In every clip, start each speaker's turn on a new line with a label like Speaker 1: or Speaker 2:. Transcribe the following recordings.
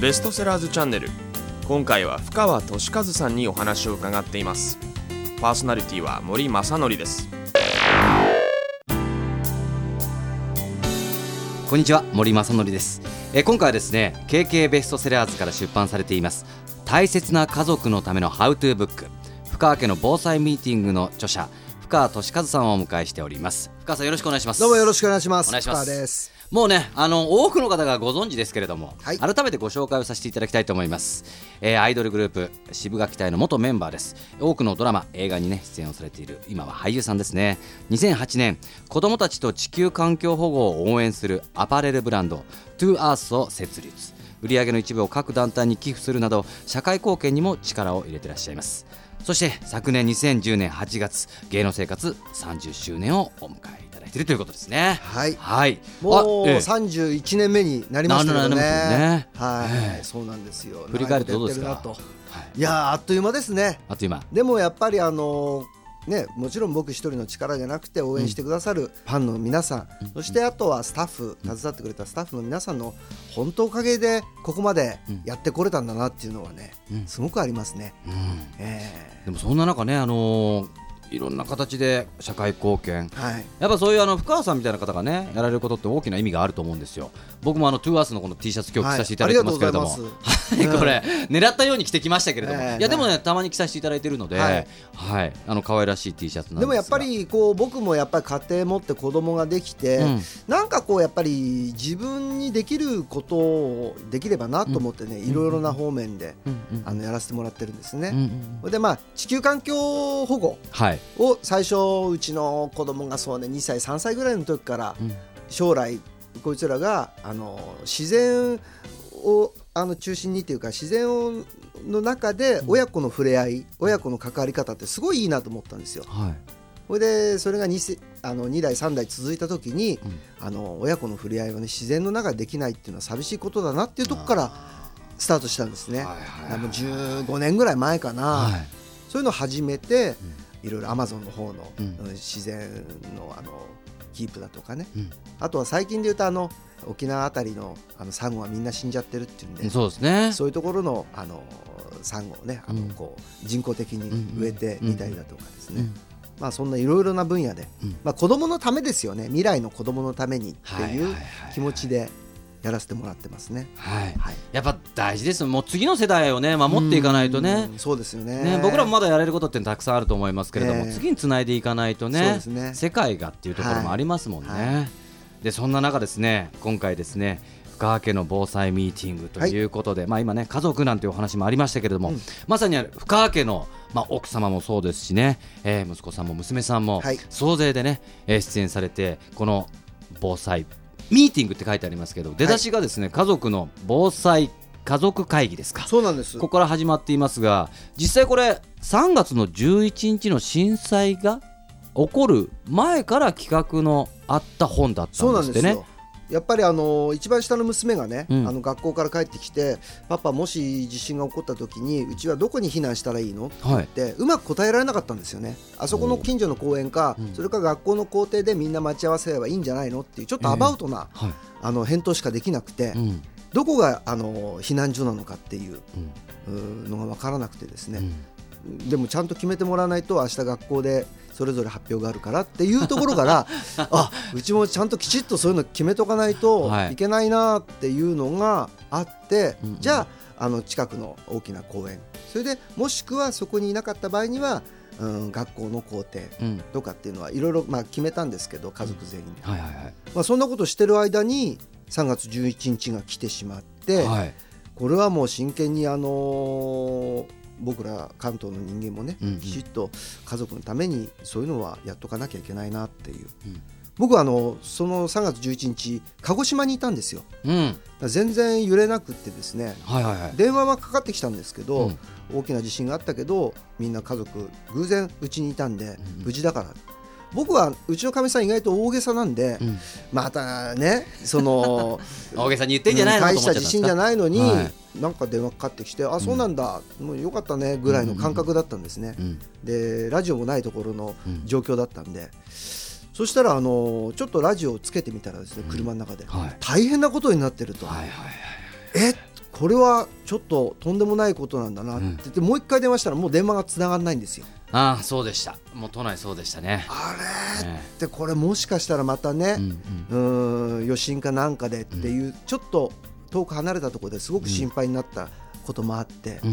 Speaker 1: ベストセラーズチャンネル。今回は深川俊和さんにお話を伺っています。パーソナリティは森正則です。
Speaker 2: こんにちは森正則です。え今回はですね KK ベストセラーズから出版されています大切な家族のためのハウトゥーブック。深川家の防災ミーティングの著者深川俊和さんをお迎えしております。深川さんよろしくお願いします。
Speaker 3: どうもよろしくお願いします。
Speaker 2: お願いします。
Speaker 3: 深川です。
Speaker 2: もうねあの多くの方がご存知ですけれども、
Speaker 3: はい。
Speaker 2: 改めてご紹介をさせていただきたいと思います、えーアイドルグループ渋垣隊の元メンバーです。多くのドラマ映画にね出演をされている今は俳優さんですね。2008年子どもたちと地球環境保護を応援するアパレルブランド ToEarth を設立。売上の一部を各団体に寄付するなど社会貢献にも力を入れてらっしゃいます。そして昨年2010年8月芸能生活30周年をお迎えだいているということですね。
Speaker 3: はい。
Speaker 2: はい。
Speaker 3: もう三十一年目になりましたけね。
Speaker 2: ね。
Speaker 3: はい、
Speaker 2: ええ。
Speaker 3: そうなんですよ。
Speaker 2: 振り返るとどうですか？
Speaker 3: 長いやってるな
Speaker 2: はい。
Speaker 3: といやーあっという間ですね。
Speaker 2: あっという間。
Speaker 3: でもやっぱりあのーね、もちろん僕一人の力じゃなくて応援してくださるファンの皆さん、そしてあとはスタッフ携わってくれたスタッフの皆さんの本当おかげでここまでやってこれたんだなっていうのはね、
Speaker 2: うん。
Speaker 3: すごくありますね。
Speaker 2: うん。
Speaker 3: え。
Speaker 2: でもそんな中ね、あのーいろんな形で社会貢献。
Speaker 3: ーはい。
Speaker 2: やっぱそういうあの深川さんみたいな方がねやられることって大きな意味があると思うんですよ。僕もあのトゥーアースのこの T シャツ今日着させていただいてますけれども、
Speaker 3: はいありがとうございます。
Speaker 2: はいこれ狙ったように着てきましたけれども、
Speaker 3: ええ。
Speaker 2: いやでもねたまに着させていただいているので、は
Speaker 3: はい。い、
Speaker 2: あの可愛らしい T シャツなんですが。
Speaker 3: でもやっぱりこう僕もやっぱり家庭持って子供ができて、
Speaker 2: うん。
Speaker 3: なんかこうやっぱり自分にできることをできればなと思ってね、いろいろな方面で、
Speaker 2: うん。うん。
Speaker 3: あのやらせてもらってるんですね。
Speaker 2: うんうん
Speaker 3: それでまあ地球環境保護。
Speaker 2: はい、
Speaker 3: を最初うちの子供がそうね2歳3歳ぐらいの時から
Speaker 2: うん。
Speaker 3: 将来こいつらがあの自然をあの中心にっていうか自然をの中で親子の触れ合い、親子の関わり方ってすごいいいなと思ったんですよ。
Speaker 2: はい。
Speaker 3: それでそれが 2, 世あの2代3代続いた時に、
Speaker 2: うん。
Speaker 3: あの親子の触れ合いはね自然の中でできないっていうのは寂しいことだなっていうとこからスタートしたんですね。
Speaker 2: はいはいはい
Speaker 3: もう15年ぐらい前かな、
Speaker 2: はい。
Speaker 3: そういうのを始めて、いろいろアマゾンの方の、自然のあのキープだとかね、
Speaker 2: うん。
Speaker 3: あとは最近で言うとあの沖縄あたりのあのサンゴはみんな死んじゃってるっていうんで、
Speaker 2: そうですね。
Speaker 3: そういうところのあのサンゴをねあの、
Speaker 2: うん。
Speaker 3: こう人工的に植えてみたりだとかですね、
Speaker 2: うん。
Speaker 3: まあそんないろいろな分野で、
Speaker 2: うん。
Speaker 3: まあ子供のためですよね。未来の子供のためにっていう気持ちでやらせてもらってますね。
Speaker 2: はい。
Speaker 3: はい。
Speaker 2: やっぱ大事ですもう次の世代をね守っていかないとね。
Speaker 3: うんそうですよね。
Speaker 2: ね、僕らもまだやれることってたくさんあると思いますけれども、
Speaker 3: ええ。
Speaker 2: 次につないでいかないと
Speaker 3: そう
Speaker 2: ね
Speaker 3: ですね。
Speaker 2: 世界がっていうところもありますもんね。
Speaker 3: はい。は
Speaker 2: でそんな中ですね今回ですね深川家の防災ミーティングとい。うことで、まあ今ね家族なんていうお話もありましたけれども、
Speaker 3: うん。
Speaker 2: まさに深川家の、まあ、奥様もそうですしね、えー息子さんも娘さんも
Speaker 3: はい。
Speaker 2: 総勢でね、えー出演されてこの防災ミーティングって書いてありますけど出だしがですね、家族の防災家族会議ですか。
Speaker 3: そうなんです
Speaker 2: ここから始まっていますが実際これ3月の11日の震災が起こる前から企画のあった本だった
Speaker 3: んな
Speaker 2: ですってね
Speaker 3: んですよ。やっぱりあの一番下の娘がね、
Speaker 2: うん。
Speaker 3: あの学校から帰ってきてパパもし地震が起こった時にうちはどこに避難したらいいの？って言って、うまく答えられなかったんですよね。あそこの近所の公園か、
Speaker 2: うん。
Speaker 3: それか学校の校庭でみんな待ち合わせればいいんじゃないの？っていうちょっとアバウトな、
Speaker 2: はい。
Speaker 3: あの返答しかできなくて、
Speaker 2: うん。
Speaker 3: どこがあの避難所なのかっていうのが分からなくてですね、
Speaker 2: うん。
Speaker 3: でもちゃんと決めてもらわないと明日学校でそれぞれ発表があるからっていうところから あうちもちゃんときちっとそういうの決めとかないと
Speaker 2: はい。
Speaker 3: いけないなっていうのがあって、
Speaker 2: うんうん。
Speaker 3: じゃああの近くの大きな公園。それでもしくはそこにいなかった場合には、うん、学校の校庭
Speaker 2: うん。
Speaker 3: とかっていうのはいろいろまあ決めたんですけど家族全員で、
Speaker 2: はいはい
Speaker 3: まあ、そんなことしてる間に3月11日が来てしまって、
Speaker 2: はいはい。
Speaker 3: これはもう真剣にあのー僕ら関東の人間もね、
Speaker 2: うんうん。
Speaker 3: きちっと家族のためにそういうのはやっとかなきゃいけないなっていう、
Speaker 2: うん。
Speaker 3: 僕はあのその3月11日鹿児島にいたんですよ。
Speaker 2: うん。
Speaker 3: 全然揺れなくってですね
Speaker 2: はいはいはい。
Speaker 3: 電話はかかってきたんですけど、
Speaker 2: うん。
Speaker 3: 大きな地震があったけどみんな家族偶然うちにいたんで、
Speaker 2: うん
Speaker 3: 無事だから僕はうちのかみさん意外と大げさなんで、
Speaker 2: うん。
Speaker 3: またねその
Speaker 2: 大げさに言ってんじゃないのと
Speaker 3: 大
Speaker 2: 思っちゃった。んですか
Speaker 3: した地震じゃないのに、
Speaker 2: は
Speaker 3: なんか電話かかってきて、あそうなんだ、もうよかったねぐらいの感覚だったんですね、
Speaker 2: うん。
Speaker 3: でラジオもないところの
Speaker 2: うん。
Speaker 3: 状況だったんで、そしたらあのちょっとラジオをつけてみたらですね車の中で、
Speaker 2: はい。
Speaker 3: 大変なことになってると、
Speaker 2: はいはい
Speaker 3: えこれはちょっととんでもないことなんだなって言って、もう一回電話したらもう電話がつながらないんですよ。
Speaker 2: ああそうでした。もう都内そうでしたね。
Speaker 3: あれ？
Speaker 2: え
Speaker 3: ってこれもしかしたらまたね
Speaker 2: えうん。
Speaker 3: 余震かなんかでっていう、ちょっと遠く離れたところですごく心配になったこともあって。
Speaker 2: うん、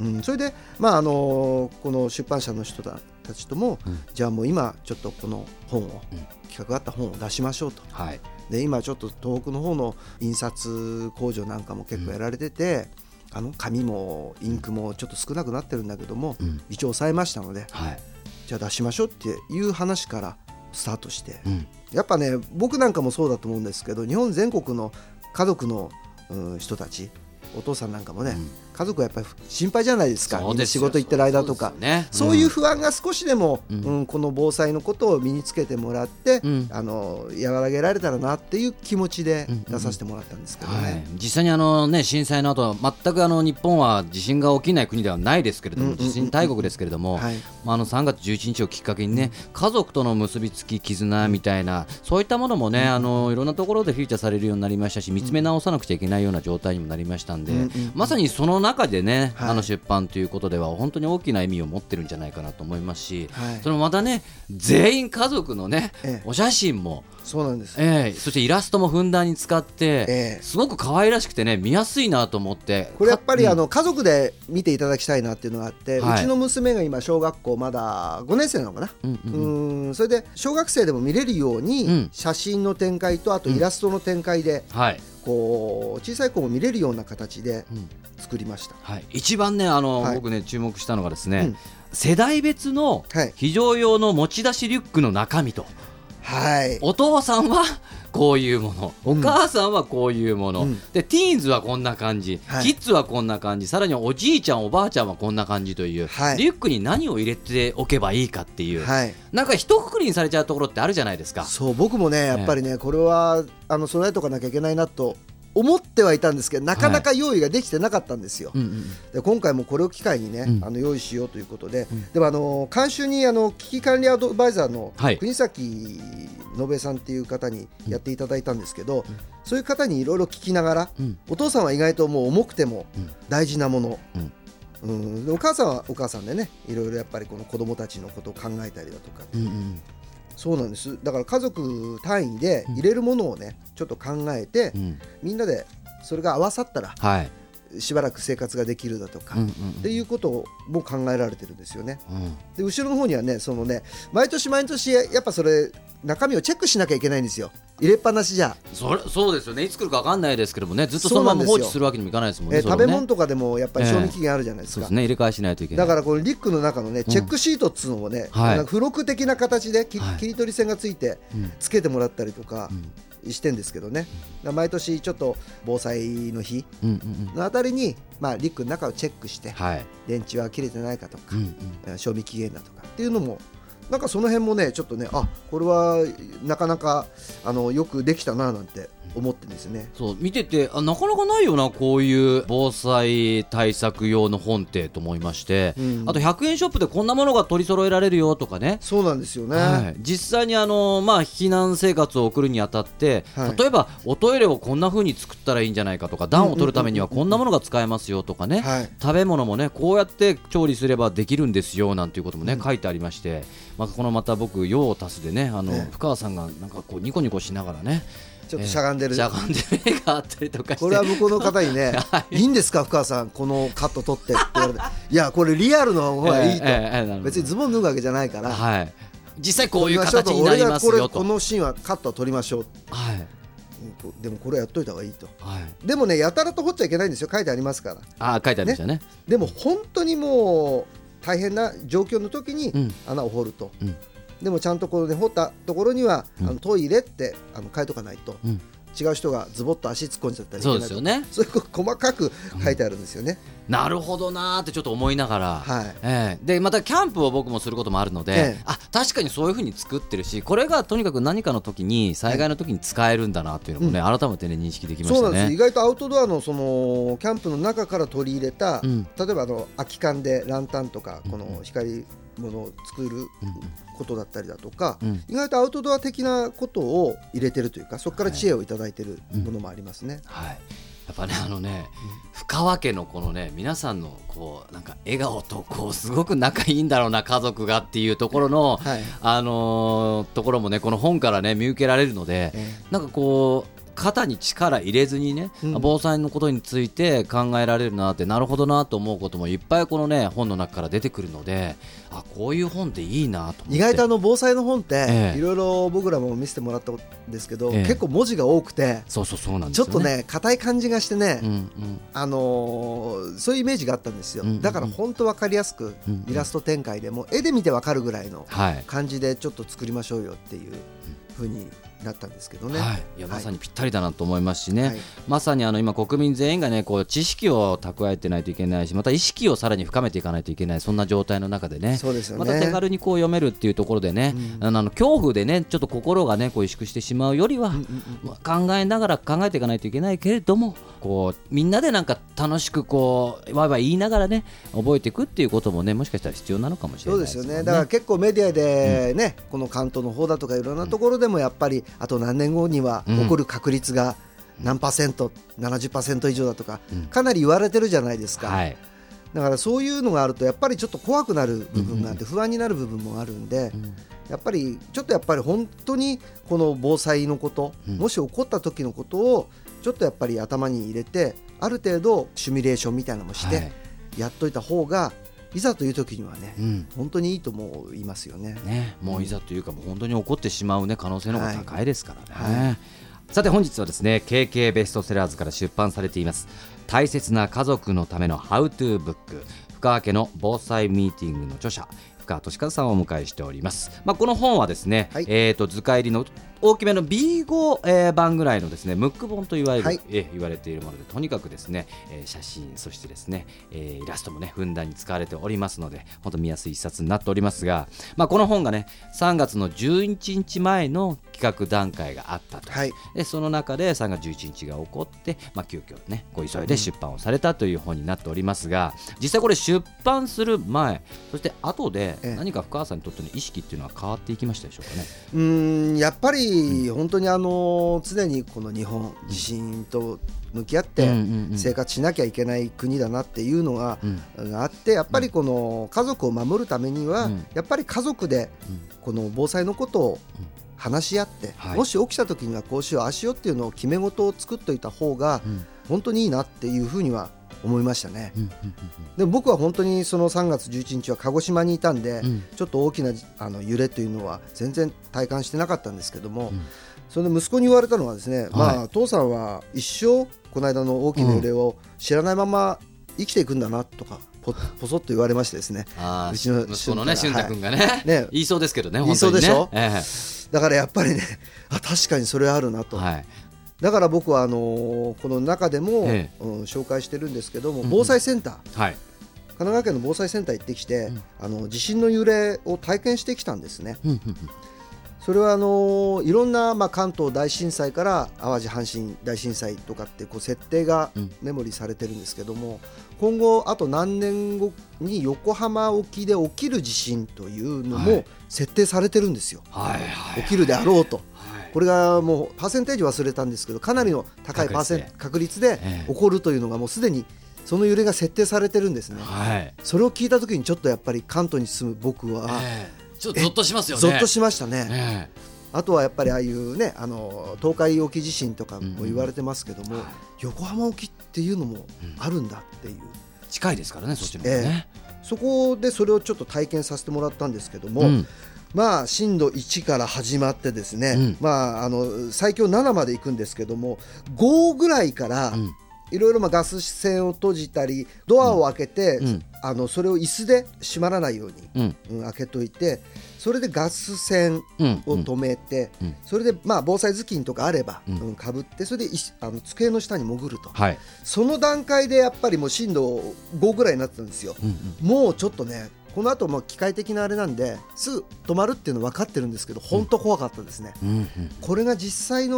Speaker 2: うん。
Speaker 3: うんそれで、まああのこの出版社の人たちとも、
Speaker 2: うん。
Speaker 3: じゃあもう今ちょっとこの本を、
Speaker 2: うん。
Speaker 3: 企画があった本を出しましょうと。
Speaker 2: はい。
Speaker 3: で今ちょっと東北の方の印刷工場なんかも結構やられてて、あの紙もインクもちょっと少なくなってるんだけども、
Speaker 2: うん。
Speaker 3: 一応抑えましたので
Speaker 2: はい。
Speaker 3: じゃあ出しましょうっていう話からスタートして、
Speaker 2: うん。
Speaker 3: やっぱね僕なんかもそうだと思うんですけど日本全国の家族の、うん人たちお父さんなんかもね、
Speaker 2: うん
Speaker 3: 家族はやっぱり心配じゃないですか。仕事行ってる間とか。
Speaker 2: そうね。
Speaker 3: そういう不安が少しでも、
Speaker 2: うん。
Speaker 3: うんこの防災のことを身につけてもらって、
Speaker 2: うん。
Speaker 3: あの和らげられたらなっていう気持ちで
Speaker 2: うん
Speaker 3: 出させてもらったんですけどね。
Speaker 2: はい、実際にあの、ね、震災の後全くあの日本は地震が起きない国ではないですけれども、
Speaker 3: うんうんうんうん
Speaker 2: 地震大国ですけれども、
Speaker 3: はい。
Speaker 2: まあ、あの3月11日をきっかけにね家族との結びつき絆みたいなそういったものもね、あのいろんなところでフィーチャーされるようになりましたし見つめ直さなくちゃいけないような状態にもなりましたんで、
Speaker 3: うんうんうん。
Speaker 2: まさにその中でね、
Speaker 3: はい。
Speaker 2: あの出版ということでは本当に大きな意味を持ってるんじゃないかなと思いますし、
Speaker 3: はい。
Speaker 2: それもまたね全員家族のね、
Speaker 3: ええ。
Speaker 2: お写真も
Speaker 3: そうなんです、
Speaker 2: ええ。そしてイラストもふんだんに使って、
Speaker 3: ええ。
Speaker 2: すごく可愛らしくてね見やすいなと思って。
Speaker 3: これやっぱり
Speaker 2: か
Speaker 3: あの家族で見ていただきたいなっていうのがあって、
Speaker 2: はい。う
Speaker 3: ちの娘が今小学校まだ5年生なのかな、
Speaker 2: うんうんうん。
Speaker 3: うん。それで小学生でも見れるように、
Speaker 2: うん。
Speaker 3: 写真の展開とあとイラストの展開で、
Speaker 2: はい、
Speaker 3: こう小さい子も見れるような形で
Speaker 2: うん。
Speaker 3: 作りました。
Speaker 2: はい、一番ねあの、
Speaker 3: はい。
Speaker 2: 僕ね注目したのがですね、
Speaker 3: うん。
Speaker 2: 世代別の
Speaker 3: はい。
Speaker 2: 非常用の持ち出しリュックの中身と
Speaker 3: はい。
Speaker 2: お父さんはこういうもの。お
Speaker 3: うん。
Speaker 2: 母さんはこういうもの、
Speaker 3: うん。
Speaker 2: でティーンズはこんな感じ、
Speaker 3: はい。
Speaker 2: キッズはこんな感じ。さらにおじいちゃんおばあちゃんはこんな感じという、
Speaker 3: はい。
Speaker 2: リュックに何を入れておけばいいかっていう、
Speaker 3: はい。
Speaker 2: なんか一括りにされちゃうところってあるじゃないですか。
Speaker 3: そう僕もねやっぱりね、これはあの備えとかなきゃいけないなと思ってはいたんですけどなかなか用意ができてなかったんですよ。
Speaker 2: うんうん
Speaker 3: で今回もこれを機会にね、
Speaker 2: うん。
Speaker 3: あの用意しようということで、
Speaker 2: ん。
Speaker 3: でもあの監修にあの危機管理アドバイザーの
Speaker 2: はい。
Speaker 3: 国崎信江さんっていう方にやっていただいたんですけど、そういう方にいろいろ聞きながら、
Speaker 2: うん。
Speaker 3: お父さんは意外ともう重くても
Speaker 2: うん。
Speaker 3: 大事なもの、
Speaker 2: うん。
Speaker 3: お母さんはお母さんでねいろいろやっぱりこの子供たちのことを考えたりだとか、
Speaker 2: うんうん
Speaker 3: そうなんです。だから家族単位で入れるものをねちょっと考えて、
Speaker 2: うん。
Speaker 3: みんなでそれが合わさったら
Speaker 2: はい、
Speaker 3: しばらく生活ができるだとか、
Speaker 2: うんうん。
Speaker 3: っていうことも考えられてるんですよね。
Speaker 2: うん。
Speaker 3: で後ろの方にはねそのね毎年毎年やっぱそれ中身をチェックしなきゃいけないんですよ入れっぱなしじゃ、
Speaker 2: それそうですよね。いつ来るか分かんないですけどもね。ずっとそのまま放置するわけにもいかないですもんね
Speaker 3: え食べ物とかでもやっぱり賞味期限あるじゃないですか、
Speaker 2: そうですね。入れ替えしないといけない。
Speaker 3: だからこのリュックの中のねチェックシートっつうのもね、
Speaker 2: はい。
Speaker 3: なんか付録的な形でき、
Speaker 2: はい。
Speaker 3: 切り取り線がついて
Speaker 2: うん。
Speaker 3: つけてもらったりとか
Speaker 2: うん。
Speaker 3: してんですけどね、毎年ちょっと防災の日のあたりに、まあ、リュックの中をチェックして、
Speaker 2: はい。
Speaker 3: 電池は切れてないかとか、
Speaker 2: うんうん。
Speaker 3: えー賞味期限だとかっていうのもなんかその辺もねちょっとねあこれはなかなかあのよくできたななんて思ってるんですよね。
Speaker 2: そう見ててあなかなかないよなこういう防災対策用の本ってと思いまして、
Speaker 3: うん。
Speaker 2: あと100円ショップでこんなものが取り揃えられるよとかね。
Speaker 3: そうなんですよね。
Speaker 2: はい、実際にあの、まあ、避難生活を送るにあたって、
Speaker 3: はい。
Speaker 2: 例えばおトイレをこんな風に作ったらいいんじゃないかとか暖を取るためにはこんなものが使えますよとかね、
Speaker 3: はい。
Speaker 2: 食べ物もねこうやって調理すればできるんですよなんていうこともね、書いてありまして、まあ、このまた僕用を足すでねあの、
Speaker 3: ね
Speaker 2: 深川さんがなんかこうニコニコしながらね
Speaker 3: ちょっとしゃがんでる、
Speaker 2: しゃがんでる絵があったりとか
Speaker 3: これは向こうの方にね、い、いんですか深川さんこのカット取ってって言われて。いやこれリアルの方がいいと、別にズボン脱ぐわけじゃないから、
Speaker 2: はい、実際こういう形になりますよと。
Speaker 3: 俺がこれこのシーンはカットは取りましょう
Speaker 2: はい。
Speaker 3: でもこれやっといた方がいいと。
Speaker 2: はい、
Speaker 3: でもねやたらと掘っちゃいけないんですよ。書いてありますから
Speaker 2: あ書いてありましたね。
Speaker 3: でも本当にもう大変な状況の時に
Speaker 2: うん。
Speaker 3: 穴を掘ると、
Speaker 2: うん
Speaker 3: でもちゃんとこの、ね、掘ったところには、
Speaker 2: うん。
Speaker 3: あのトイレってあの書いとかないと、
Speaker 2: うん。
Speaker 3: 違う人がズボッと足突っ込んじゃったり
Speaker 2: そうですよね。
Speaker 3: そういうこと細かく書いてあるんですよね、
Speaker 2: なるほどなーってちょっと思いながら、
Speaker 3: はい。
Speaker 2: ええ。でまたキャンプを僕もすることもあるので、
Speaker 3: ええ。
Speaker 2: あ確かにそういうふうに作ってるしこれがとにかく何かの時に災害の時に使えるんだなっていうのもね、改めてね認識できました
Speaker 3: そうなんです意
Speaker 2: ね。
Speaker 3: 外とアウトドアのそのキャンプの中から取り入れた、
Speaker 2: うん。
Speaker 3: 例えばあの空き缶でランタンとかこの光ものを作ることだったりだとか、
Speaker 2: うん。
Speaker 3: 意外とアウトドア的なことを入れてるというかそこから知恵をいただいてるものもありますね。
Speaker 2: はい。やっぱねあのね、深川家のこのね皆さんのこうなんか笑顔とこうすごく仲いいんだろうな家族がっていうところの、
Speaker 3: はい。
Speaker 2: あのーところもねこの本からね見受けられるので、
Speaker 3: え。
Speaker 2: なんかこう肩に力入れずにね、
Speaker 3: うん。
Speaker 2: 防災のことについて考えられるなってなるほどなと思うこともいっぱいこのね本の中から出てくるのであこういう本っていいなと
Speaker 3: 意外とあの防災の本っ
Speaker 2: ええ。
Speaker 3: ていろいろ僕らも見せてもらったんですけど、
Speaker 2: ええ。
Speaker 3: 結構文字が多くて
Speaker 2: そうそうそうなんですよ
Speaker 3: ちょっとね硬い感じがしてね、
Speaker 2: うんうん。
Speaker 3: あのーそういうイメージがあったんですよ、
Speaker 2: うんうんうん。
Speaker 3: だから本当分かりやすく
Speaker 2: うんうん。
Speaker 3: イラスト展開でも絵で見て分かるぐらいの
Speaker 2: はい。
Speaker 3: 感じでちょっと作りましょうよっていう風になったんですけどね。
Speaker 2: はい、いやまさにぴったりだなと思いますしね、
Speaker 3: はい。
Speaker 2: まさにあの今国民全員がねこう知識を蓄えてないといけないしまた意識をさらに深めていかないといけないそんな状態の中でね。
Speaker 3: そうですよね。
Speaker 2: また手軽にこう読めるっていうところでね、あのあの恐怖でねちょっと心がねこう萎縮してしまうよりは、まあ考えながら考えていかないといけないけれどもこうみんなでなんか楽しくこうわいわい言いながらね覚えていくっていうこともねもしかしたら必要なのかもしれ
Speaker 3: そう
Speaker 2: ないもん
Speaker 3: ですよね。だから結構メディアでね、この関東の方だとかいろんなところでもやっぱりあと何年後には起こる確率が何パーセント70%以上だとかかなり言われてるじゃないですか、
Speaker 2: はい。
Speaker 3: だからそういうのがあるとやっぱりちょっと怖くなる部分があって不安になる部分もあるんで、やっぱりちょっとやっぱり本当にこの防災のこと、もし起こった時のことをちょっとやっぱり頭に入れてある程度シミュレーションみたいなのもして、
Speaker 2: はい。
Speaker 3: やっといた方がいざという時にはね、
Speaker 2: うん。
Speaker 3: 本当にいいと思いますよね。
Speaker 2: ね、もういざというかもう本当に起こってしまう、ね、可能性の方が高いですからね。さて本日はですね KK ベストセラーズから出版されています。大切な家族のためのハウトゥーブック。深川家の防災ミーティングの著者深川俊和さんをお迎えしております、まあ、この本はですね、
Speaker 3: はい。
Speaker 2: えー、と図解入りの大きめの B5、えー版ぐらいのですねムック本といわれる、
Speaker 3: はい。
Speaker 2: えー言われているものでとにかくですね、えー写真そしてですね、えーイラストもねふんだんに使われておりますので本当見やすい一冊になっておりますが、まあ、この本がね3月の11日前の企画段階があったと、
Speaker 3: はい。
Speaker 2: でその中で3月11日が起こって、まあ、急遽ねご急いで出版をされたという本になっておりますが実際これ出版する前そして後で
Speaker 3: ええ。
Speaker 2: 何か深川さんにとっての意識っていうのは変わっていきましたでしょうかね？
Speaker 3: うーんやっぱり本当にあの常にこの日本地震と向き合って生活しなきゃいけない国だなっていうのががあってやっぱりこの家族を守るためには
Speaker 2: うん。
Speaker 3: やっぱり家族でこの防災のことを話し合って
Speaker 2: はい。
Speaker 3: もし起きた時にはこうしようああしようっていうのを決め事を作っといた方が
Speaker 2: うん。
Speaker 3: 本当にいいなっていうふうには思いましたね。
Speaker 2: うんうん
Speaker 3: でも僕は本当にその3月11日は鹿児島にいたんで、
Speaker 2: うん。
Speaker 3: ちょっと大きなあの揺れというのは全然体感してなかったんですけども、
Speaker 2: ん。
Speaker 3: それで息子に言われたのはですね、まあ父さんは一生この間の大きな揺れを知らないまま生きていくんだなとかポポソッと言われましてですね。うちの
Speaker 2: 息子のね俊
Speaker 3: 俊太
Speaker 2: 太君がね。
Speaker 3: ね。
Speaker 2: 言いそうですけどね
Speaker 3: 言いそうでしょ？
Speaker 2: 本当にね。
Speaker 3: だからやっぱりねあ確かにそれあるなと、
Speaker 2: ええはい
Speaker 3: だから僕はあのーこの中でも、
Speaker 2: え
Speaker 3: うん紹介してるんですけども防災センター、
Speaker 2: はい。
Speaker 3: 神奈川県の防災センター行ってきて、あの地震の揺れを体験してきたんですね。
Speaker 2: うんうんうん。
Speaker 3: それはあのいろんな、まあ、関東大震災から淡路阪神大震災とかってこう設定が
Speaker 2: うん。
Speaker 3: メモリーされてるんですけども、今後あと何年後に横浜沖で起きる地震というの
Speaker 2: は
Speaker 3: も
Speaker 2: い。
Speaker 3: 設定されてるんですよ、
Speaker 2: はいはい。
Speaker 3: 起きるであろうと。
Speaker 2: はい。
Speaker 3: これがもうパーセンテージ忘れたんですけどかなりの高いパーセン
Speaker 2: 確率で
Speaker 3: 起こるというのがもうすでにその揺れが設定されてるんですね。
Speaker 2: はい。
Speaker 3: それを聞いた時にちょっとやっぱり関東に住む僕は
Speaker 2: ええ。ちょっとゾッとしますよね。
Speaker 3: ゾッとしましたね。
Speaker 2: え
Speaker 3: あとはやっぱりああいうねあの東海沖地震とかも言われてますけども、
Speaker 2: はい
Speaker 3: 横浜沖っていうのもあるんだっていう、
Speaker 2: え近いですからねそっちの方がね
Speaker 3: そこでそれをちょっと体験させてもらったんですけども、
Speaker 2: うん
Speaker 3: まあ震度1から始まってですね、
Speaker 2: うん。
Speaker 3: まああの最強7まで行くんですけども5ぐらいから、
Speaker 2: うん。
Speaker 3: いろいろまあガス栓を閉じたりドアを開けて、
Speaker 2: うん。
Speaker 3: あのそれを椅子で閉まらないように、
Speaker 2: うん。
Speaker 3: うん開けといてそれでガス栓
Speaker 2: うん。
Speaker 3: を止めて、
Speaker 2: うん。
Speaker 3: それでまあ防災頭巾とかあれば、
Speaker 2: う
Speaker 3: うんんかぶってそれであの机の下に潜ると、
Speaker 2: はい。
Speaker 3: その段階でやっぱりもう震度5ぐらいになってたんですよ、
Speaker 2: うん。
Speaker 3: もうちょっとねこの後も機械的なあれなんですぐ止まるっていうの分かってるんですけど本当怖かったですね、
Speaker 2: うんうん。
Speaker 3: これが実際の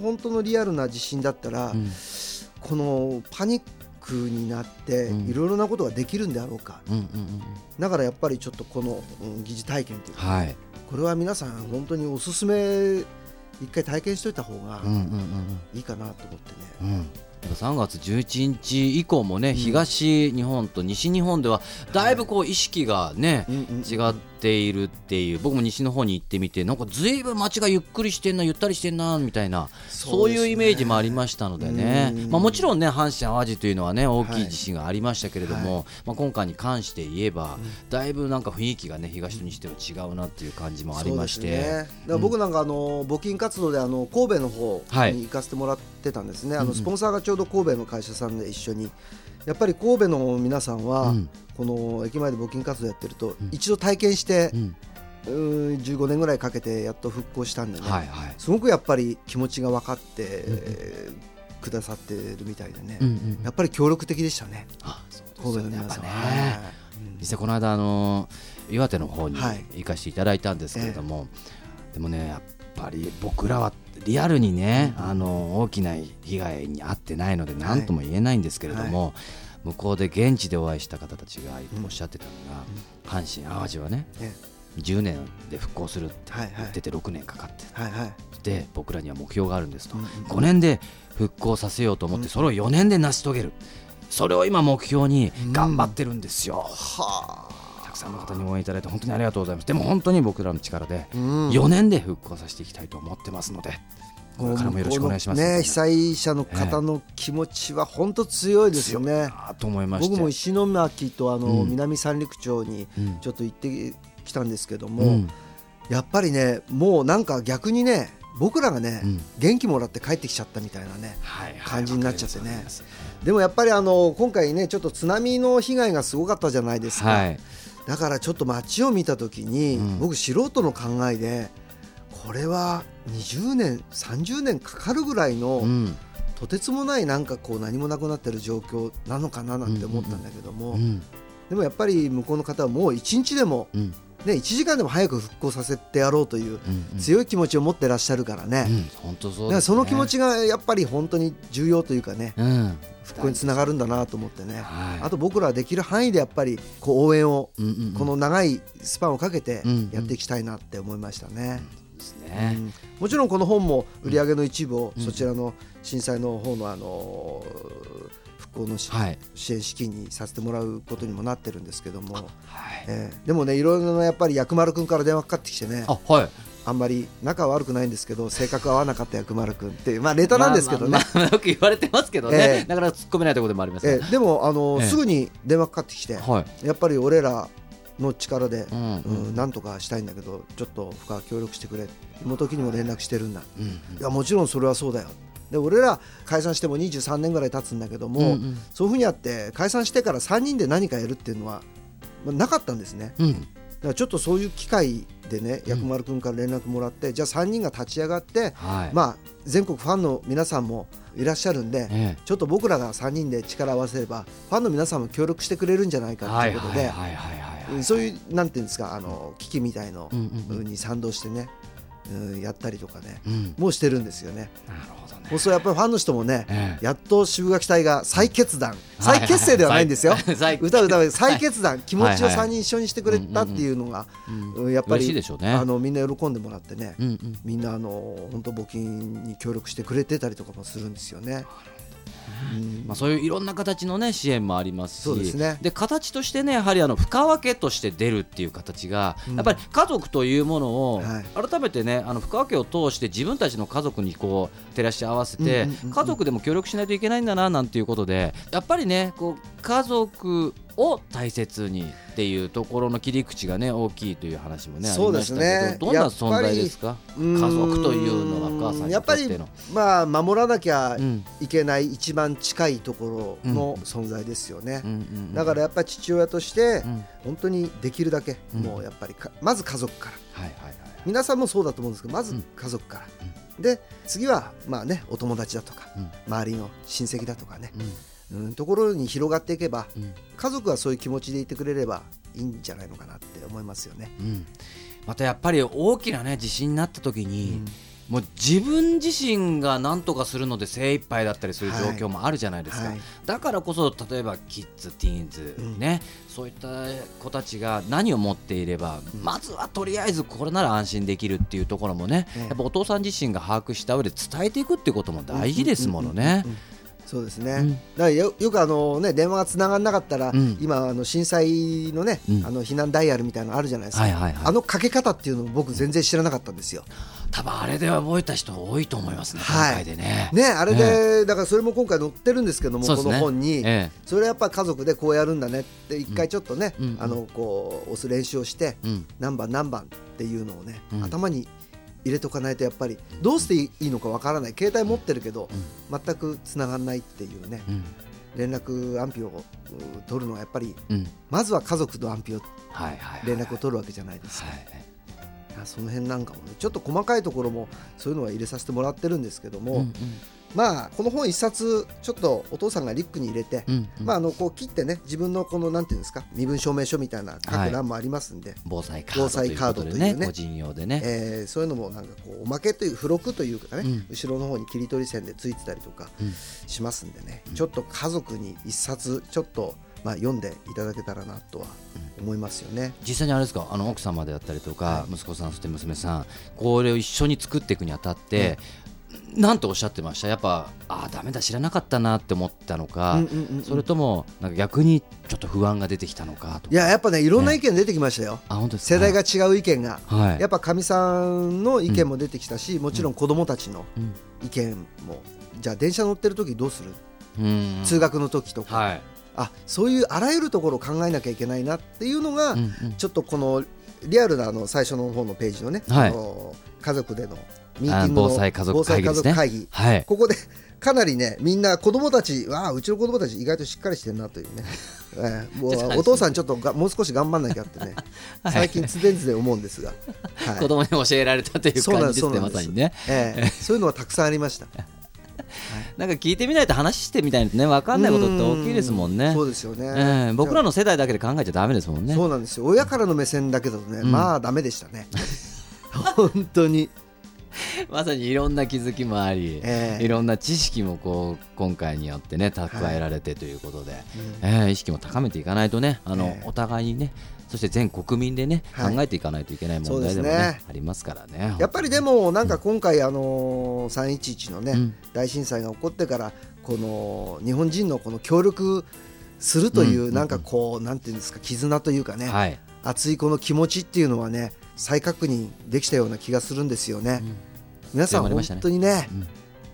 Speaker 3: 本当のリアルな地震だったら、
Speaker 2: うん。
Speaker 3: このパニックになって
Speaker 2: うん。
Speaker 3: いろいろなことができるんであろうか、
Speaker 2: うんうんうん。
Speaker 3: だからやっぱりちょっとこの、うん疑似体験というか、
Speaker 2: はい。
Speaker 3: これは皆さん本当におすすめ一回体験しといた方が
Speaker 2: うんうんうん
Speaker 3: いいかなと思ってね、
Speaker 2: うんうん3月11日以降もね、東日本と西日本ではだいぶこう意識がね、
Speaker 3: うんうん
Speaker 2: 違っているっていう僕も西の方に行ってみてなんかずいぶん街がゆっくりしてんなゆったりしてんなみたいなそう,、いうイメージもありましたのでね。
Speaker 3: うん。
Speaker 2: まあ、もちろんね阪神・淡路というのはね大きい
Speaker 3: はい
Speaker 2: 地震がありましたけれども、まあ、今回に関して言えば、だいぶなんか雰囲気がね東と西では違うなっていう感じもありまして。
Speaker 3: ね、僕なんかあの募金活動であの神戸の方
Speaker 2: はい。
Speaker 3: に行かせてもらってたんですね、あ
Speaker 2: うんうん。
Speaker 3: のスポンサーがちょうど神戸の会社さんで一緒にやっぱり神戸の皆さんは、
Speaker 2: うん。
Speaker 3: この駅前で募金活動やってると、
Speaker 2: ん。
Speaker 3: 一度体験して
Speaker 2: う、ん。
Speaker 3: うーん15年ぐらいかけてやっと復興したんでね、
Speaker 2: はいはい。
Speaker 3: すごくやっぱり気持ちが分かって、えーくださってるみたいでね、
Speaker 2: うんうん
Speaker 3: やっぱり協力的でしたね。神戸の皆さんは。
Speaker 2: ね。
Speaker 3: はい。
Speaker 2: 実際この間あの岩手の方に
Speaker 3: はい。
Speaker 2: 行かせていただいたんですけれども、でもねやっぱり僕らはリアルにね、あの大きな被害に遭ってないので何とも言えないんですけれども、向こうで現地でお会いした方たちがおっしゃってたのが、阪神・淡路はね
Speaker 3: え
Speaker 2: 10年で復興するって
Speaker 3: はいはい。
Speaker 2: 言ってて6年かかって。
Speaker 3: はいはい。
Speaker 2: で僕らには目標があるんですと、
Speaker 3: うんうん
Speaker 2: 5年で復興させようと思ってそれを4年で成し遂げる。それを今目標に頑張ってるんですよ、
Speaker 3: は
Speaker 2: たくさんの方に応援いただいて本当にありがとうございます。でも本当に僕らの力で
Speaker 3: あ、うん。
Speaker 2: 4年で復興させていきたいと思ってますのでこれからもよろしくお願いします。
Speaker 3: ね、被災者の方の気持ちは本当強いですよね。
Speaker 2: あと思いまして。
Speaker 3: 僕も石巻とあの、
Speaker 2: うん。
Speaker 3: 南三陸町に
Speaker 2: うん。
Speaker 3: ちょっと行ってきたんですけども、
Speaker 2: うん。
Speaker 3: やっぱりねもうなんか逆にね僕らがね、
Speaker 2: うん。
Speaker 3: 元気もらって帰ってきちゃったみたいなね
Speaker 2: はいはい
Speaker 3: 感じになっちゃってね。でもやっぱりあの今回ねちょっと津波の被害がすごかったじゃないですか、
Speaker 2: はい
Speaker 3: だからちょっと街を見た時に、
Speaker 2: うん。
Speaker 3: 僕素人の考えでこれは20年30年かかるぐらいの、
Speaker 2: うん。
Speaker 3: とてつもないなんかこう何もなくなってる状況なのかななんて思ったんだけども、
Speaker 2: うん。
Speaker 3: でもやっぱり向こうの方はもう1日でも、
Speaker 2: うん。
Speaker 3: ね、1時間でも早く復興させてやろうという
Speaker 2: うん。
Speaker 3: 強い気持ちを持ってらっしゃるからね、
Speaker 2: うん。本当そうですね。
Speaker 3: だからその気持ちがやっぱり本当に重要というかね。
Speaker 2: うん
Speaker 3: 復興につながるんだなと思ってね、
Speaker 2: はい
Speaker 3: あと僕らはできる範囲でやっぱりこう応援をこの長いスパンをかけてやっていきたいなって思いましたね。
Speaker 2: です
Speaker 3: う
Speaker 2: ね
Speaker 3: んもちろんこの本も売り上げの一部をそちらの震災の方のあの復興の支援資金にさせてもらうことにもなってるんですけども、
Speaker 2: はい
Speaker 3: えーでもねいろいろなやっぱり薬丸君から電話かかってきてね
Speaker 2: あはい
Speaker 3: あんまり仲は悪くないんですけど性格合わなかった薬丸君っていうまあネタなんですけどね、
Speaker 2: まあまあまあよく言われてますけどね、
Speaker 3: ええ。
Speaker 2: なかなか突っ込めないところでもありますが
Speaker 3: えーでもあの、
Speaker 2: ええ。
Speaker 3: すぐに電話かかってきて、
Speaker 2: はい、
Speaker 3: やっぱり俺らの力で、
Speaker 2: うんうん。
Speaker 3: うんなんとかしたいんだけどちょっと深川協力してくれ。妹木にも連絡してるんだ、
Speaker 2: うん
Speaker 3: いやもちろんそれはそうだよ。で俺ら解散しても23年ぐらい経つんだけども、
Speaker 2: うんうん。
Speaker 3: そういうふうにやって解散してから3人で何かやるっていうのは、まあなかったんですね。
Speaker 2: うん。
Speaker 3: だからちょっとそういう機会でね薬丸君から連絡もらって、じゃあ3人が立ち上がって、
Speaker 2: はい。
Speaker 3: まあ、全国ファンの皆さんもいらっしゃるんで、
Speaker 2: え
Speaker 3: ちょっと僕らが3人で力を合わせればファンの皆さんも協力してくれるんじゃない
Speaker 2: え
Speaker 3: かと
Speaker 2: はいいう
Speaker 3: ことでそういうなんていうんですかあの危機みたいの
Speaker 2: うんうんうん。
Speaker 3: に賛同してね、うんやったりとかね
Speaker 2: うん。
Speaker 3: もうしてるんですよね。
Speaker 2: なるほどね。
Speaker 3: そうやっぱりファンの人もね、
Speaker 2: ええ。
Speaker 3: やっと渋垣隊が再決断、再結成ではないんですよ、
Speaker 2: 再
Speaker 3: 歌う歌う。再決断、気持ちを
Speaker 2: はいはい
Speaker 3: 3人一緒にしてくれたっていうのが、やっぱりあのみんな喜んでもらってね、みんなあの本当募金に協力してくれてたりとかもするんですよね。うん。
Speaker 2: まあ、そういういろんな形の、ね、支援もありますし。
Speaker 3: そうですね。
Speaker 2: 形としてねやはりあの深分けとして出るっていう形が、
Speaker 3: うん。
Speaker 2: やっぱり家族というものを、
Speaker 3: はい。
Speaker 2: 改めてねあの深分けを通して自分たちの家族にこう照らし合わせて、家族でも協力しないといけないんだななんていうことでやっぱりねこう家族を大切にっていうところの切り口がね大きいという話もね
Speaker 3: そうですね。
Speaker 2: どどんな存在ですか？
Speaker 3: うん
Speaker 2: 家族というのはお母さんに
Speaker 3: やっぱり。まあ守らなきゃ
Speaker 2: うん
Speaker 3: いけない一番近いところの存在ですよね。だからやっぱり父親として
Speaker 2: うん。
Speaker 3: 本当にできるだけ
Speaker 2: うん。
Speaker 3: もうやっぱりかまず家族から。
Speaker 2: はいはいはい。
Speaker 3: 皆さんもそうだと思うんですけどまず家族から、で次はまあねお友達だとか、
Speaker 2: うん。
Speaker 3: 周りの親戚だとかね、
Speaker 2: うん
Speaker 3: うん、ところに広がっていけば
Speaker 2: うん。
Speaker 3: 家族はそういう気持ちでいてくれればいいんじゃないのかなって思いますよね。
Speaker 2: うん。またやっぱり大きなね地震になった時に、
Speaker 3: うん。
Speaker 2: もう自分自身が何とかするので精一杯だったりする状況もあるじゃないですか、
Speaker 3: はい。
Speaker 2: だからこそ例えばキッズティーンズ、
Speaker 3: うん。
Speaker 2: ねそういった子たちが何を持っていれば、まずはとりあえずこれなら安心できるっていうところもね、
Speaker 3: ええ。
Speaker 2: やっぱお父さん自身が把握した上で伝えていくってことも大事ですものね。
Speaker 3: うんうんうんうん。そうですね、
Speaker 2: うん。
Speaker 3: だからよよくあの、ね、電話がつながらなかったら、
Speaker 2: うん。
Speaker 3: 今あの震災のね、
Speaker 2: うん。
Speaker 3: あの避難ダイヤルみたいなのあるじゃないですか、
Speaker 2: はいはいはい。
Speaker 3: あのかけ方っていうのを僕全然知らなかったんですよ。
Speaker 2: 多分あれで覚えた人多いと思いますね、
Speaker 3: はい。
Speaker 2: 今回でね。
Speaker 3: ねあれで、だからそれも今回載ってるんですけども、
Speaker 2: ね。
Speaker 3: の本に、
Speaker 2: ええ。
Speaker 3: それやっぱ家族でこうやるんだねって一回ちょっとね、
Speaker 2: うん。
Speaker 3: あのこう押す練習をして、
Speaker 2: うん。
Speaker 3: 何番何番っていうのをね、
Speaker 2: うん。
Speaker 3: 頭に入れとかないとやっぱりどうしていいのかわからない。携帯持ってるけど、全く繋がんないっていうね。
Speaker 2: うん。
Speaker 3: 連絡安否をう取るのはやっぱり
Speaker 2: うん。
Speaker 3: まずは家族の安否を連絡を取るわけじゃないですか、その辺なんかもねちょっと細かいところもそういうのは入れさせてもらってるんですけども、
Speaker 2: うん
Speaker 3: まあこの本一冊ちょっとお父さんがリュックに入れて、
Speaker 2: うんうん。
Speaker 3: まああのこう切ってね自分のこのなんていうんですか身分証明書みたいな書
Speaker 2: はい
Speaker 3: く欄もありますんで、
Speaker 2: 防災カ
Speaker 3: 防災カー
Speaker 2: ードという
Speaker 3: ね。
Speaker 2: ね個人用でね。
Speaker 3: えーそういうのもなんかこうおまけという付録というかね、
Speaker 2: うん。
Speaker 3: 後ろの方に切り取り線でついてたりとか
Speaker 2: うん。
Speaker 3: しますんでね、ちょっと家族に一冊ちょっとまあ読んでいただけたらなとは思いますよね。
Speaker 2: 実際にあれですか？あの奥様であったりとか、息子さんそして娘さんこれを一緒に作っていくにあたって、なんとおっしゃってました。やっぱああダメだ知らなかったなって思ったのか、
Speaker 3: うんうんうんうん。
Speaker 2: それともなんか逆にちょっと不安が出てきたのかと
Speaker 3: いややっぱねいろんな意見出てきましたよ、
Speaker 2: あ本当
Speaker 3: 世代が違う意見が、
Speaker 2: はい。
Speaker 3: やっぱかみさんの意見も出てきたし、もちろん子供たちの
Speaker 2: うん。
Speaker 3: 意見も、じゃあ電車乗ってる時どうする、
Speaker 2: うん。
Speaker 3: 通学の時とか、
Speaker 2: はい、
Speaker 3: あそういうあらゆるところを考えなきゃいけないなっていうのが、
Speaker 2: うんうん。
Speaker 3: ちょっとこのリアルなあの最初の方のページのね、
Speaker 2: はい。
Speaker 3: あの家族でのミーティングの
Speaker 2: あ防災家族会議ですね。はい。
Speaker 3: ここでかなりねみんな子供たちわあうちの子供たち意外としっかりしてるなというね、ええもう お父さんちょっとがもう少し頑張んなきゃってね。
Speaker 2: はい。
Speaker 3: 最近常々で思うんですが、はい。
Speaker 2: 子供に教えられたという感じですねまさにね。
Speaker 3: ええそういうのはたくさんありました。
Speaker 2: なんか聞いてみないと話してみたいとね分かんないことって大きいですもんね。
Speaker 3: うんそうですよね、
Speaker 2: ええ僕らの世代だけで考えちゃダメですもんね。
Speaker 3: そうなんですよ。親からの目線だけだとね、
Speaker 2: うん。
Speaker 3: まあダメでしたね。本当に、
Speaker 2: まさにいろんな気づきもあり、
Speaker 3: ええ。
Speaker 2: いろんな知識もこう今回によってね蓄えられてということで、
Speaker 3: うん。
Speaker 2: ええ意識も高めていかないとねあの、
Speaker 3: ええ。
Speaker 2: お互いにねそして全国民でね、
Speaker 3: はい。
Speaker 2: 考えていかないといけない問題でもね
Speaker 3: ね。
Speaker 2: ありますからね
Speaker 3: やっぱりでもなんか今回あのー311のね、
Speaker 2: うん。
Speaker 3: 大震災が起こってからこの日本人のこの協力するという
Speaker 2: うん。
Speaker 3: なんかこうなんていうんですか絆というかね、
Speaker 2: はい、
Speaker 3: 熱いこの気持ちっていうのはね再確認できたような気がするんですよね。皆さん本当にね
Speaker 2: うん。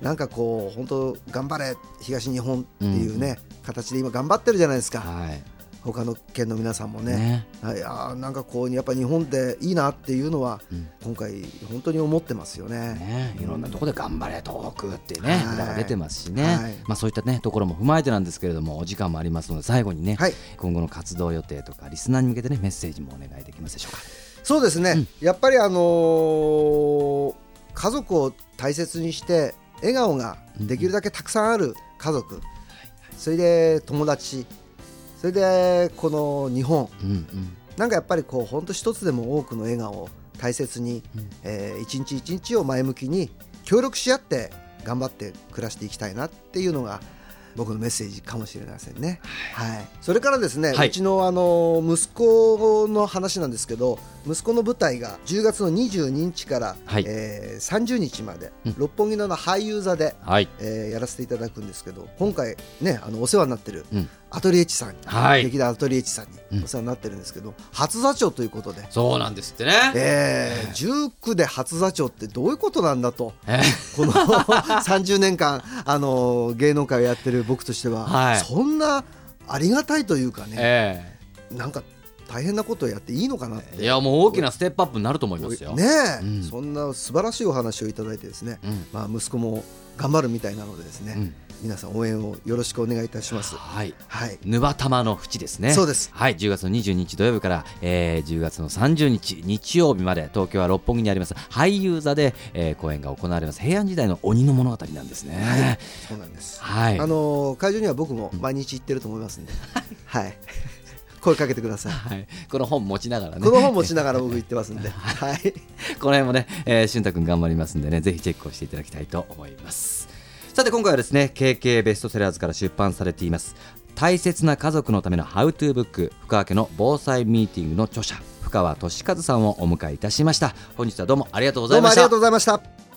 Speaker 3: なんかこう本当頑張れ東日本っていうね、形で今頑張ってるじゃないですか。
Speaker 2: はい。
Speaker 3: 他の県の皆さんもね。
Speaker 2: ね。
Speaker 3: はい、あーなんかこうやっぱ日本でいいなっていうのは
Speaker 2: うん。
Speaker 3: 今回本当に思ってますよね。
Speaker 2: ね、いろんなところで頑張れ東北ってね、
Speaker 3: はい。
Speaker 2: 裏が出てますしね、
Speaker 3: はい。
Speaker 2: まあそういったねところも踏まえてなんですけれどもお時間もありますので最後にね、
Speaker 3: はい。
Speaker 2: 今後の活動予定とかリスナーに向けてねメッセージもお願いできますでしょうか。
Speaker 3: そうですね、やっぱりあのー家族を大切にして笑顔ができるだけたくさんある家族、それで友達。それでこの日本。
Speaker 2: うんうん。
Speaker 3: なんかやっぱりこう本当一つでも多くの笑顔を大切に、えー一日一日を前向きに協力し合って頑張って暮らしていきたいなっていうのが僕のメッセージかもしれませんね。はい、それからですね、
Speaker 2: はい。う
Speaker 3: ちのあの息子の話なんですけど息子の舞台が10月の22日から、
Speaker 2: はい。
Speaker 3: えー30日まで、
Speaker 2: うん。
Speaker 3: 六本木の俳優座で、
Speaker 2: はい、
Speaker 3: えーやらせていただくんですけど今回ねあのお世話になってる
Speaker 2: うん
Speaker 3: アトリエチさんに、
Speaker 2: はい。
Speaker 3: 劇団アトリエチさん
Speaker 2: うん。
Speaker 3: にお世話になってるんですけど、初座長ということで。
Speaker 2: そうなんですってね。
Speaker 3: えー、19で初座長ってどういうことなんだと。
Speaker 2: え
Speaker 3: この 30年間、あの芸能界をやってる僕としては、
Speaker 2: はい。
Speaker 3: そんなありがたいというかね、
Speaker 2: え。
Speaker 3: なんか大変なことをやっていいのかなって。
Speaker 2: えいやもう大きなステップアップになると思いますよ。
Speaker 3: ねえ、
Speaker 2: うん
Speaker 3: そんな素晴らしいお話をいただいてですね、
Speaker 2: うん
Speaker 3: まあ、息子も頑張るみたいなのでですね、
Speaker 2: うん
Speaker 3: 皆さん応援をよろしくお願いいたします。
Speaker 2: はい。
Speaker 3: はい、
Speaker 2: ぬばたまの淵ですね。
Speaker 3: そうです
Speaker 2: はい、10月の22日土曜日から、えー、10月の30日日曜日まで東京は六本木にあります俳優座で、えー、公演が行われます平安時代の鬼の物語なんですね。
Speaker 3: そうなんです。
Speaker 2: はい。
Speaker 3: あの会場には僕も毎日行ってると思いますんで、はい、声かけてください。
Speaker 2: はい、この本持ちながらね。
Speaker 3: この本持ちながら僕行ってますんで、はい。
Speaker 2: この辺もね、えー、俊太君頑張りますんでね、ぜひチェックをしていただきたいと思います。さて今回はですね、KK ベストセラーズから出版されています。大切な家族のためのハウトゥーブック、深川家の防災ミーティングの著者、深川俊和さんをお迎えいたしました。本日はどうもありがとうございました
Speaker 3: どうもありがとう。ございました。